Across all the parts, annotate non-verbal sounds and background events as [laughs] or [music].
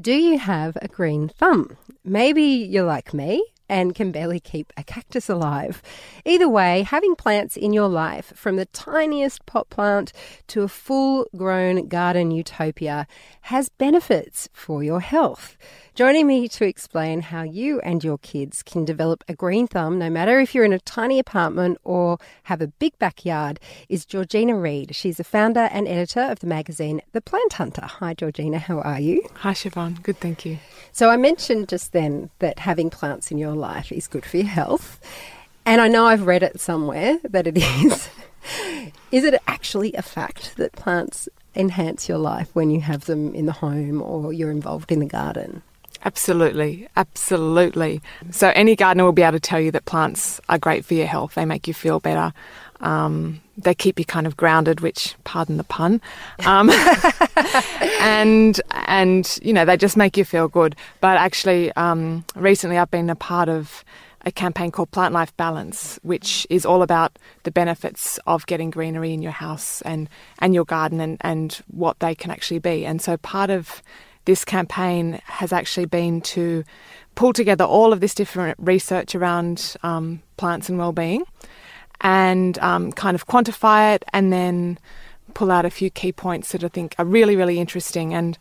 Do you have a green thumb? Maybe you're like me and can barely keep a cactus alive. Either way, having plants in your life, from the tiniest pot plant to a full grown garden utopia, has benefits for your health. Joining me to explain how you and your kids can develop a green thumb, no matter if you're in a tiny apartment or have a big backyard, is Georgina Reid. She's the founder and editor of the magazine The Plant Hunter. Hi, Georgina. How are you? Hi, Siobhan. Good, thank you. So, I mentioned just then that having plants in your life is good for your health. And I know I've read it somewhere that it [laughs] is. is it actually a fact that plants enhance your life when you have them in the home or you're involved in the garden? Absolutely, absolutely. So, any gardener will be able to tell you that plants are great for your health. They make you feel better. Um, they keep you kind of grounded, which, pardon the pun, um, [laughs] and and you know they just make you feel good. But actually, um, recently I've been a part of a campaign called Plant Life Balance, which is all about the benefits of getting greenery in your house and and your garden and and what they can actually be. And so part of this campaign has actually been to pull together all of this different research around um, plants and well-being and um, kind of quantify it and then pull out a few key points that I think are really, really interesting. And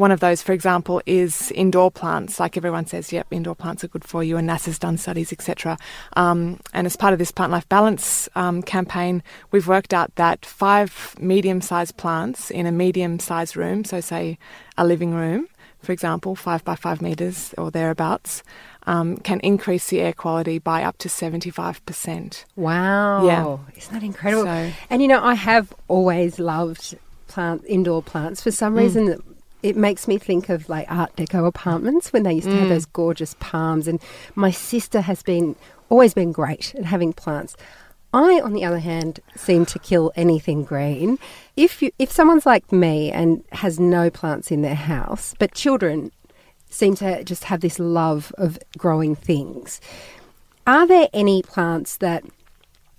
one of those, for example, is indoor plants. Like everyone says, yep, indoor plants are good for you, and NASA's done studies, etc. Um, and as part of this Plant Life Balance um, campaign, we've worked out that five medium-sized plants in a medium-sized room, so say a living room, for example, five by five meters or thereabouts, um, can increase the air quality by up to 75%. Wow. Yeah. Isn't that incredible? So, and you know, I have always loved plant indoor plants. For some mm. It makes me think of like Art Deco apartments when they used to have mm. those gorgeous palms. And my sister has been always been great at having plants. I, on the other hand, seem to kill anything green. If you, if someone's like me and has no plants in their house, but children seem to just have this love of growing things, are there any plants that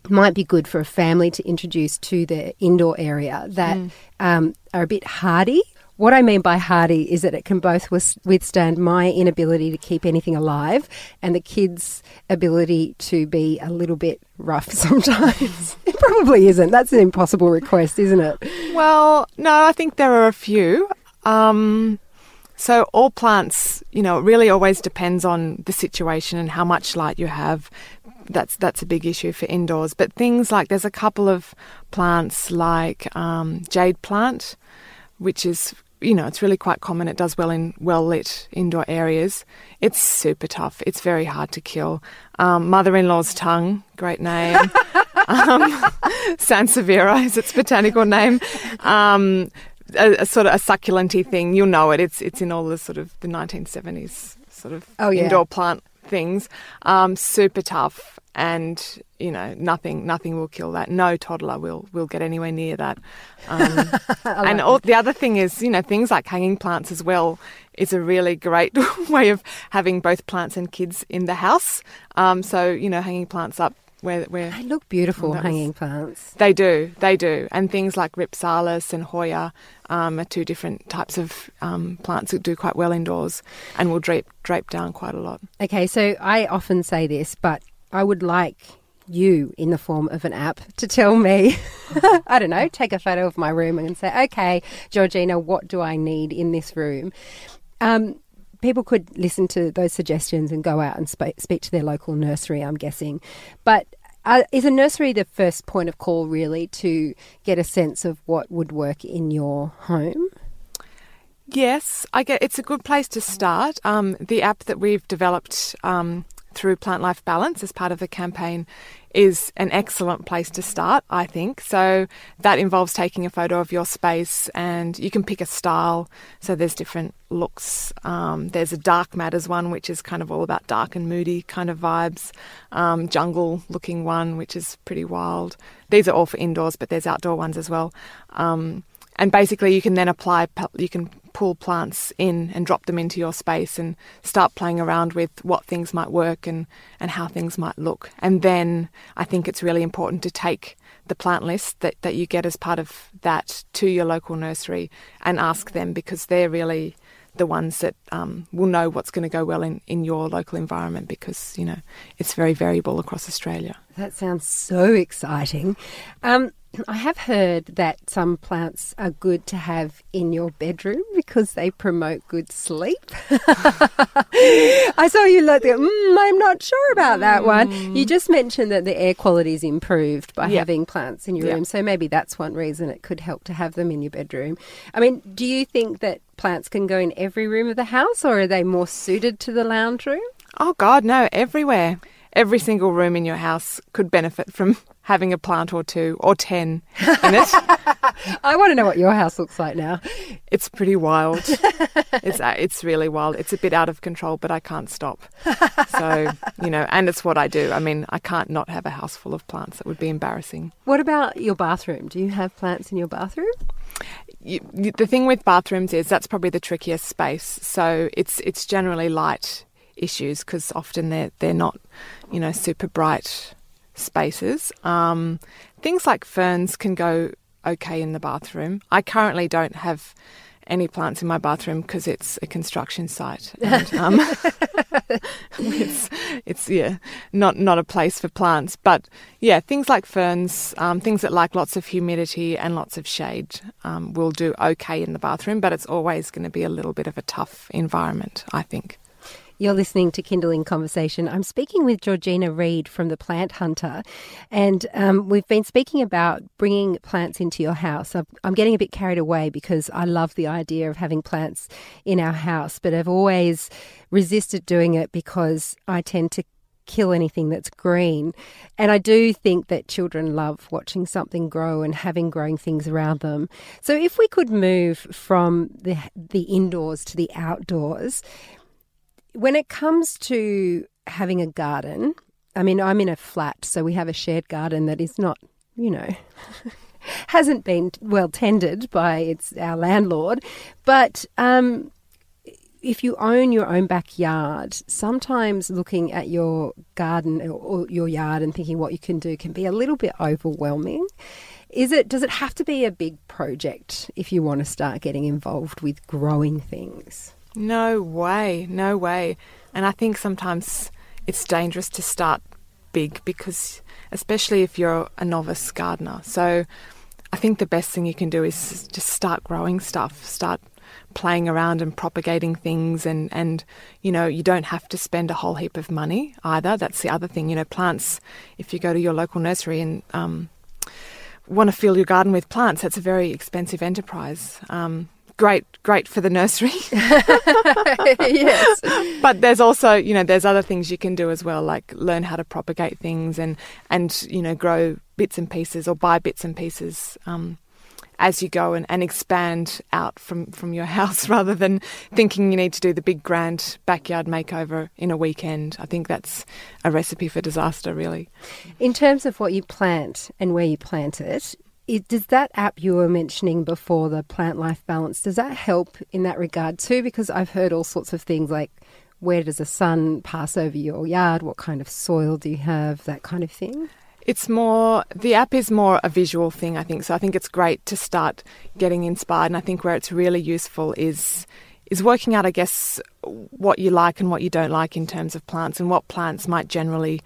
might be good for a family to introduce to their indoor area that mm. um, are a bit hardy what I mean by hardy is that it can both withstand my inability to keep anything alive and the kids' ability to be a little bit rough [laughs] sometimes. [laughs] it probably isn't. That's an impossible request, isn't it? Well, no, I think there are a few. Um, so all plants, you know, it really always depends on the situation and how much light you have. That's that's a big issue for indoors. But things like there's a couple of plants like um, jade plant, which is you know, it's really quite common. It does well in well lit indoor areas. It's super tough. It's very hard to kill. Um, Mother in law's tongue, great name. [laughs] um, [laughs] Sansevieria is its botanical name. Um, a, a, sort of a succulenty thing. You'll know it. It's it's in all the sort of the 1970s sort of oh, yeah. indoor plant things. Um, super tough and you know nothing nothing will kill that. No toddler will will get anywhere near that. Um, [laughs] and all, the other thing is you know things like hanging plants as well is a really great [laughs] way of having both plants and kids in the house. Um, so you know hanging plants up where, where? They look beautiful hanging plants. They do they do. And things like rhipsalis and hoya um, are two different types of um, plants that do quite well indoors and will drape drape down quite a lot. Okay so i often say this but I would like you in the form of an app to tell me, [laughs] I don't know, take a photo of my room and say, okay, Georgina, what do I need in this room? Um, people could listen to those suggestions and go out and sp- speak to their local nursery, I'm guessing. But uh, is a nursery the first point of call, really, to get a sense of what would work in your home? Yes, I get it's a good place to start. Um, the app that we've developed um, through Plant Life Balance as part of the campaign is an excellent place to start, I think. So that involves taking a photo of your space and you can pick a style. So there's different looks. Um, there's a dark matters one, which is kind of all about dark and moody kind of vibes. Um, jungle looking one, which is pretty wild. These are all for indoors, but there's outdoor ones as well. Um, and basically, you can then apply, you can pull plants in and drop them into your space and start playing around with what things might work and, and how things might look. And then I think it's really important to take the plant list that, that you get as part of that to your local nursery and ask them because they're really the ones that um, will know what's going to go well in, in your local environment because, you know, it's very variable across Australia. That sounds so exciting. Um, I have heard that some plants are good to have in your bedroom because they promote good sleep. [laughs] I saw you look. Mm, I'm not sure about that one. You just mentioned that the air quality is improved by having plants in your room, so maybe that's one reason it could help to have them in your bedroom. I mean, do you think that plants can go in every room of the house, or are they more suited to the lounge room? Oh God, no! Everywhere every single room in your house could benefit from [laughs] having a plant or two or ten in it. [laughs] I want to know what your house looks like now. It's pretty wild. it's uh, it's really wild. It's a bit out of control, but I can't stop. So you know, and it's what I do. I mean, I can't not have a house full of plants. It would be embarrassing. What about your bathroom? Do you have plants in your bathroom? You, the thing with bathrooms is that's probably the trickiest space. So it's it's generally light issues because often they're they're not, you know, super bright spaces. Um, things like ferns can go okay in the bathroom. I currently don't have any plants in my bathroom because it's a construction site. And, [laughs] um, [laughs] it's, it's yeah, not not a place for plants. But yeah, things like ferns, um, things that like lots of humidity and lots of shade, um, will do okay in the bathroom. But it's always going to be a little bit of a tough environment, I think. You're listening to Kinderling Conversation. I'm speaking with Georgina Reid from the Plant Hunter, and um, we've been speaking about bringing plants into your house. i am getting a bit carried away because I love the idea of having plants in our house, but I've always resisted doing it because I tend to kill anything that's green. And I do think that children love watching something grow and having growing things around them. So if we could move from the the indoors to the outdoors, when it comes to having a garden, I mean, I'm in a flat, so we have a shared garden that is not, you know, [laughs] hasn't been well tended by its our landlord. But um, if you own your own backyard, sometimes looking at your garden or your yard and thinking what you can do can be a little bit overwhelming. Is it? Does it have to be a big project if you want to start getting involved with growing things? No way, no way. And I think sometimes it's dangerous to start big because, especially if you're a novice gardener. So I think the best thing you can do is just start growing stuff, start playing around and propagating things and and you know you don't have to spend a whole heap of money either that's the other thing you know plants if you go to your local nursery and um, want to fill your garden with plants that's a very expensive enterprise um, great great for the nursery. [laughs] yes. But there's also, you know, there's other things you can do as well, like learn how to propagate things and and you know grow bits and pieces or buy bits and pieces um, as you go and, and expand out from from your [laughs] house rather than thinking you need to do the big grand backyard makeover in a weekend. I think that's a recipe for disaster, really. In terms of what you plant and where you plant it, it, does that app you were mentioning before, the Plant Life Balance, does that help in that regard too? Because I've heard all sorts of things like where does the sun pass over your yard? What kind of soil do you have? That kind of thing. It's more, the app is more a visual thing, I think. So I think it's great to start getting inspired. And I think where it's really useful is is working out, I guess, what you like and what you don't like in terms of plants and what plants might generally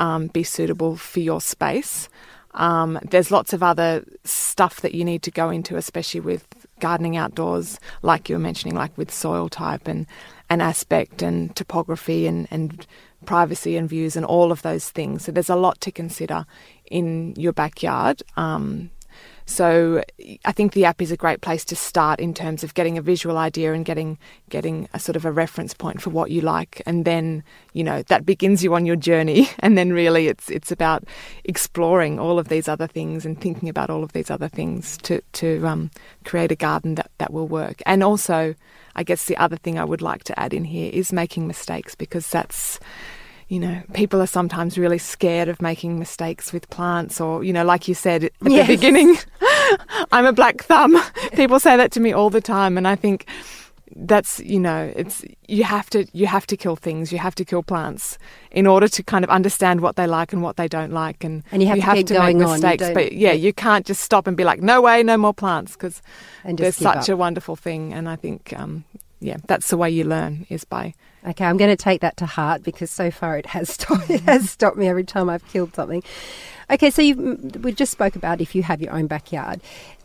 um, be suitable for your space. Um, there's lots of other stuff that you need to go into, especially with gardening outdoors, like you were mentioning, like with soil type and, and aspect and topography and, and privacy and views and all of those things. So there's a lot to consider in your backyard. Um, so I think the app is a great place to start in terms of getting a visual idea and getting getting a sort of a reference point for what you like, and then you know that begins you on your journey. [laughs] And then really, it's it's about exploring all of these other things and thinking about all of these other things to to um, create a garden that that will work. And also, I guess the other thing I would like to add in here is making mistakes because that's you know, people are sometimes really scared of making mistakes with plants, or, you know, like you said at yes. the beginning, [laughs] I'm a black thumb. [laughs] People say that to me all the time, and I think that's you know it's you have to you have to kill things you have to kill plants in order to kind of understand what they like and what they don't like and, and you have you to, have to make mistakes but yeah you can't just stop and be like no way no more plants because there's such up. a wonderful thing and i think um, yeah that's the way you learn is by Okay, I'm going to take that to heart because so far it has stopped, [laughs] it has stopped me every time I've killed something. Okay, so you we just spoke about if you have your own backyard.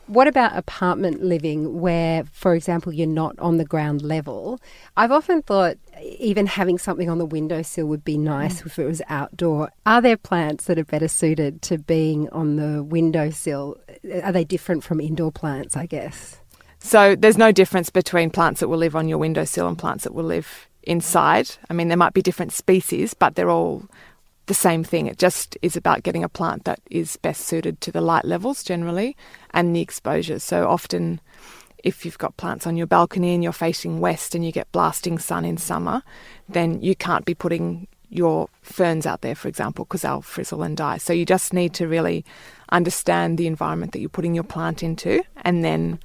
What about apartment living where, for example, you're not on the ground level? I've often thought even having something on the windowsill would be nice mm. if it was outdoor. Are there plants that are better suited to being on the windowsill? Are they different from indoor plants, I guess? So there's no difference between plants that will live on your windowsill and plants that will live inside. I mean, there might be different species, but they're all the same thing. It just is about getting a plant that is best suited to the light levels generally and the exposure. So often, if you've got plants on your balcony and you're facing west and you get blasting sun in summer, then you can't be putting your ferns out there, for example, because they'll frizzle and die. So you just need to really understand the environment that you're putting your plant into and then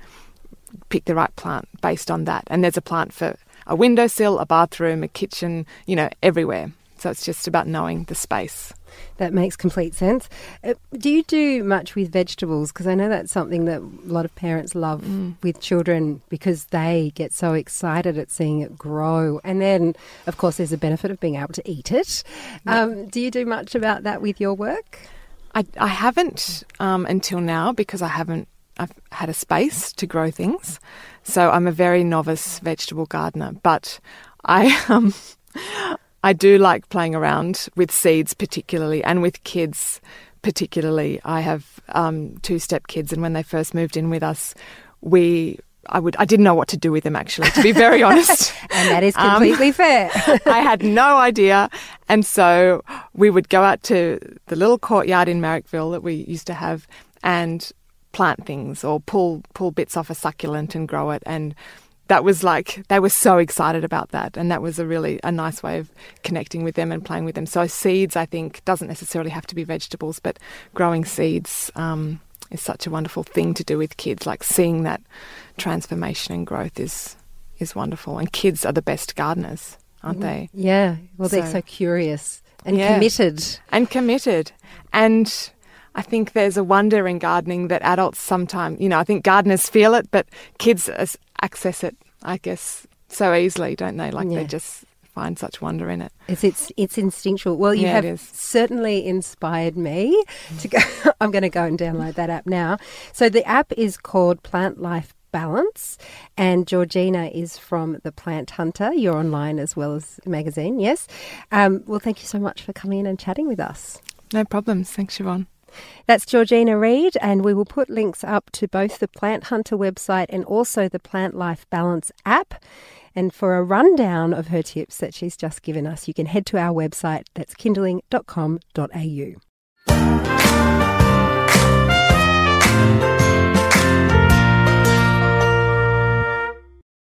pick the right plant based on that. And there's a plant for a windowsill, a bathroom, a kitchen, you know, everywhere. So it's just about knowing the space. That makes complete sense. Uh, do you do much with vegetables? Because I know that's something that a lot of parents love mm. with children because they get so excited at seeing it grow. And then, of course, there's a benefit of being able to eat it. Um, do you do much about that with your work? I, I haven't um, until now because I haven't I've had a space to grow things. So I'm a very novice vegetable gardener, but I [laughs] um, I do like playing around with seeds, particularly, and with kids, particularly. I have um, two step kids, and when they first moved in with us, we I would I didn't know what to do with them actually, to be very [laughs] honest. and that is um, completely um, fair. [laughs] I had no idea, and so we would go out to the little courtyard in Marrickville that we used to have, and plant things or pull pull bits off a succulent and grow it. And that was like they were so excited about that. And that was a really a nice way of connecting with them and playing with them. So seeds i think doesn't necessarily have to be vegetables but growing seeds um, is such a wonderful thing to do with kids. Like seeing that transformation and growth is is wonderful. And kids are the best gardeners aren't mm-hmm. they? Yeah. Well they're so, so curious and yeah. committed. And committed. And I think there's a wonder in gardening that adults sometimes, you know, I think gardeners feel it, but kids access it, I guess, so easily, don't they? Like yeah. they just find such wonder in it. It's it's, it's instinctual. Well, you yeah, have certainly inspired me to go. [laughs] [laughs] I'm going to go and download that app now. So the app is called Plant Life Balance. And Georgina is from The Plant Hunter. You're online as well as magazine, yes? Um, well, thank you so much for coming in and chatting with us. No problems. Thanks, Siobhan. That's Georgina Reid, and we will put links up to both the Plant Hunter website and also the Plant Life Balance app. And for a rundown of her tips that she's just given us, you can head to our website. That's kinderling.com.au.